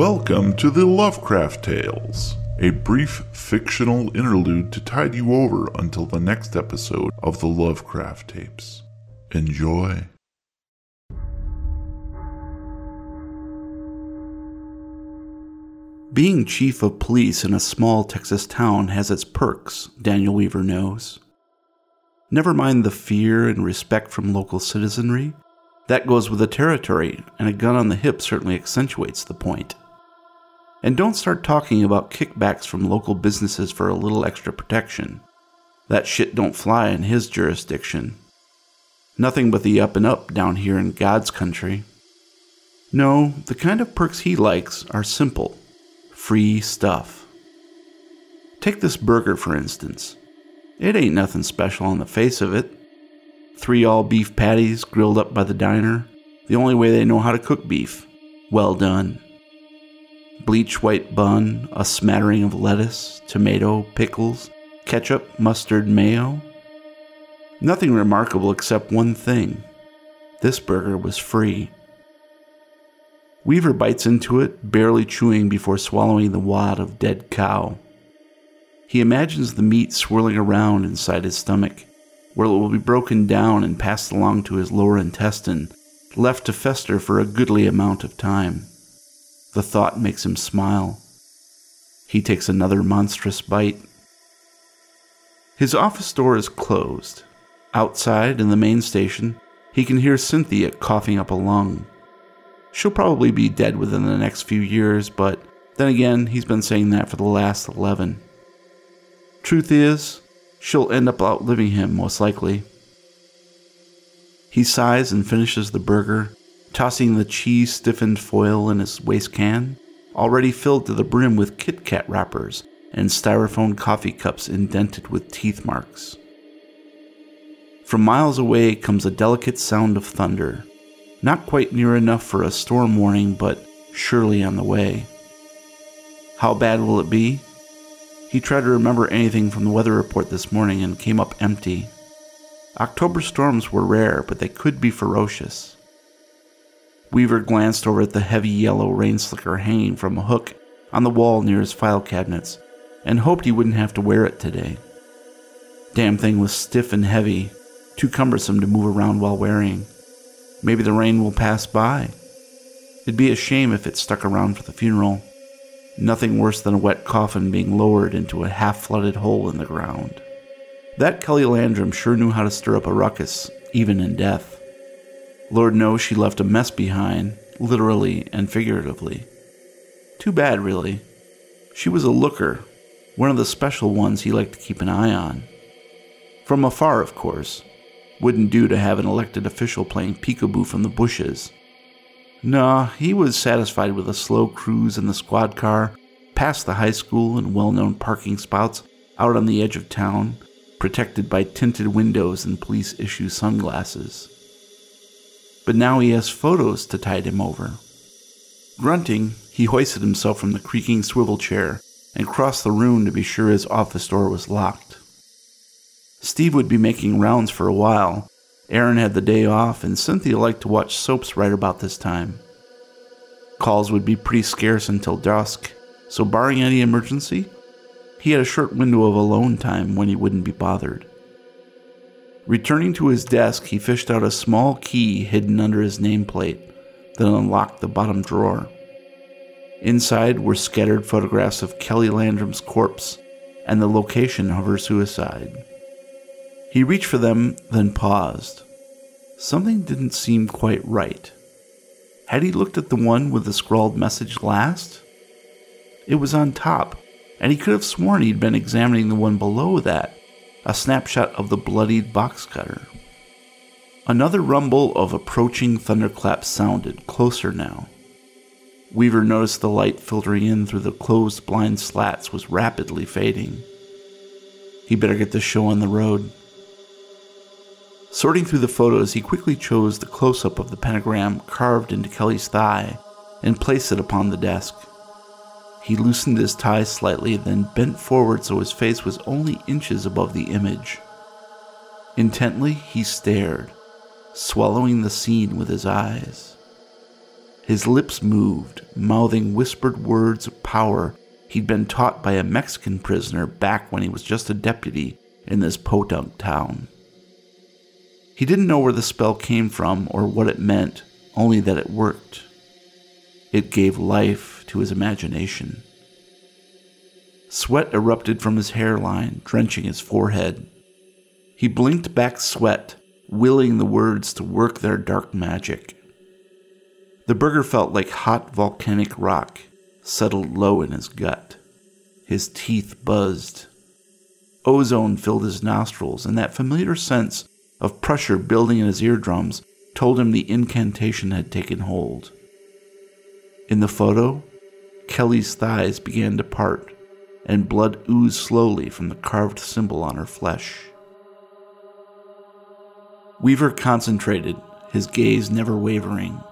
Welcome to the Lovecraft Tales, a brief fictional interlude to tide you over until the next episode of the Lovecraft Tapes. Enjoy. Being chief of police in a small Texas town has its perks, Daniel Weaver knows. Never mind the fear and respect from local citizenry. That goes with the territory, and a gun on the hip certainly accentuates the point. And don't start talking about kickbacks from local businesses for a little extra protection. That shit don't fly in his jurisdiction. Nothing but the up and up down here in God's country. No, the kind of perks he likes are simple, free stuff. Take this burger, for instance. It ain't nothing special on the face of it. Three all beef patties grilled up by the diner, the only way they know how to cook beef. Well done bleach white bun, a smattering of lettuce, tomato, pickles, ketchup, mustard, mayo. Nothing remarkable except one thing this burger was free. Weaver bites into it, barely chewing before swallowing the wad of dead cow. He imagines the meat swirling around inside his stomach, where it will be broken down and passed along to his lower intestine, left to fester for a goodly amount of time. The thought makes him smile. He takes another monstrous bite. His office door is closed. Outside, in the main station, he can hear Cynthia coughing up a lung. She'll probably be dead within the next few years, but then again, he's been saying that for the last 11. Truth is, she'll end up outliving him, most likely. He sighs and finishes the burger, tossing the cheese stiffened foil in his waste can, already filled to the brim with Kit Kat wrappers and styrofoam coffee cups indented with teeth marks. From miles away comes a delicate sound of thunder, not quite near enough for a storm warning, but surely on the way. How bad will it be? He tried to remember anything from the weather report this morning and came up empty. October storms were rare, but they could be ferocious. Weaver glanced over at the heavy yellow rain slicker hanging from a hook on the wall near his file cabinets and hoped he wouldn't have to wear it today. Damn thing was stiff and heavy, too cumbersome to move around while wearing. Maybe the rain will pass by. It'd be a shame if it stuck around for the funeral. Nothing worse than a wet coffin being lowered into a half flooded hole in the ground. That Kelly Landrum sure knew how to stir up a ruckus, even in death. Lord knows she left a mess behind, literally and figuratively. Too bad, really. She was a looker, one of the special ones he liked to keep an eye on. From afar, of course. Wouldn't do to have an elected official playing peekaboo from the bushes. Nah, he was satisfied with a slow cruise in the squad car, past the high school and well known parking spots out on the edge of town, protected by tinted windows and police issue sunglasses but now he has photos to tide him over. Grunting, he hoisted himself from the creaking swivel chair and crossed the room to be sure his office door was locked. Steve would be making rounds for a while. Aaron had the day off, and Cynthia liked to watch soaps right about this time. Calls would be pretty scarce until dusk, so barring any emergency, he had a short window of alone time when he wouldn't be bothered. Returning to his desk, he fished out a small key hidden under his nameplate, then unlocked the bottom drawer. Inside were scattered photographs of Kelly Landrum's corpse and the location of her suicide. He reached for them, then paused. Something didn't seem quite right. Had he looked at the one with the scrawled message last? It was on top, and he could have sworn he'd been examining the one below that a snapshot of the bloodied box cutter. Another rumble of approaching thunderclaps sounded, closer now. Weaver noticed the light filtering in through the closed blind slats was rapidly fading. He better get this show on the road. Sorting through the photos, he quickly chose the close up of the pentagram carved into Kelly's thigh and placed it upon the desk. He loosened his tie slightly, then bent forward so his face was only inches above the image. Intently, he stared, swallowing the scene with his eyes. His lips moved, mouthing whispered words of power he'd been taught by a Mexican prisoner back when he was just a deputy in this podunk town. He didn't know where the spell came from or what it meant, only that it worked. It gave life to his imagination. Sweat erupted from his hairline, drenching his forehead. He blinked back sweat, willing the words to work their dark magic. The burger felt like hot volcanic rock settled low in his gut. His teeth buzzed. Ozone filled his nostrils, and that familiar sense of pressure building in his eardrums told him the incantation had taken hold. In the photo, Kelly's thighs began to part, and blood oozed slowly from the carved symbol on her flesh. Weaver concentrated, his gaze never wavering.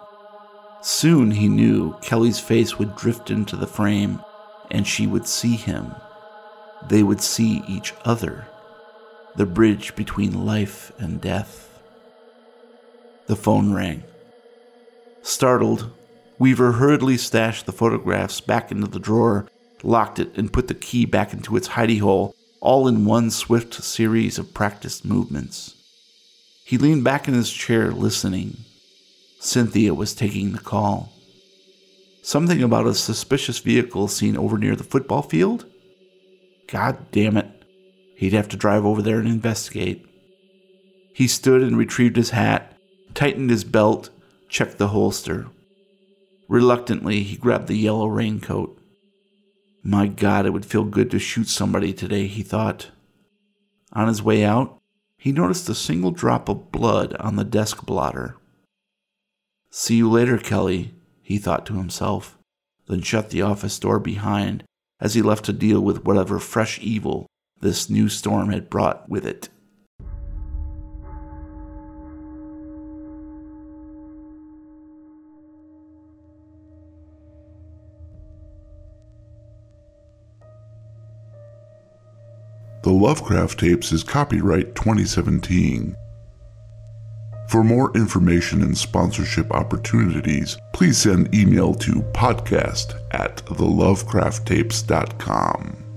Soon he knew Kelly's face would drift into the frame, and she would see him. They would see each other, the bridge between life and death. The phone rang. Startled, Weaver hurriedly stashed the photographs back into the drawer, locked it, and put the key back into its hidey hole, all in one swift series of practiced movements. He leaned back in his chair, listening. Cynthia was taking the call. Something about a suspicious vehicle seen over near the football field? God damn it. He'd have to drive over there and investigate. He stood and retrieved his hat, tightened his belt, checked the holster. Reluctantly, he grabbed the yellow raincoat. My God, it would feel good to shoot somebody today, he thought. On his way out, he noticed a single drop of blood on the desk blotter. See you later, Kelly, he thought to himself, then shut the office door behind as he left to deal with whatever fresh evil this new storm had brought with it. The Lovecraft Tapes is copyright 2017. For more information and sponsorship opportunities, please send email to podcast at thelovecrafttapes.com.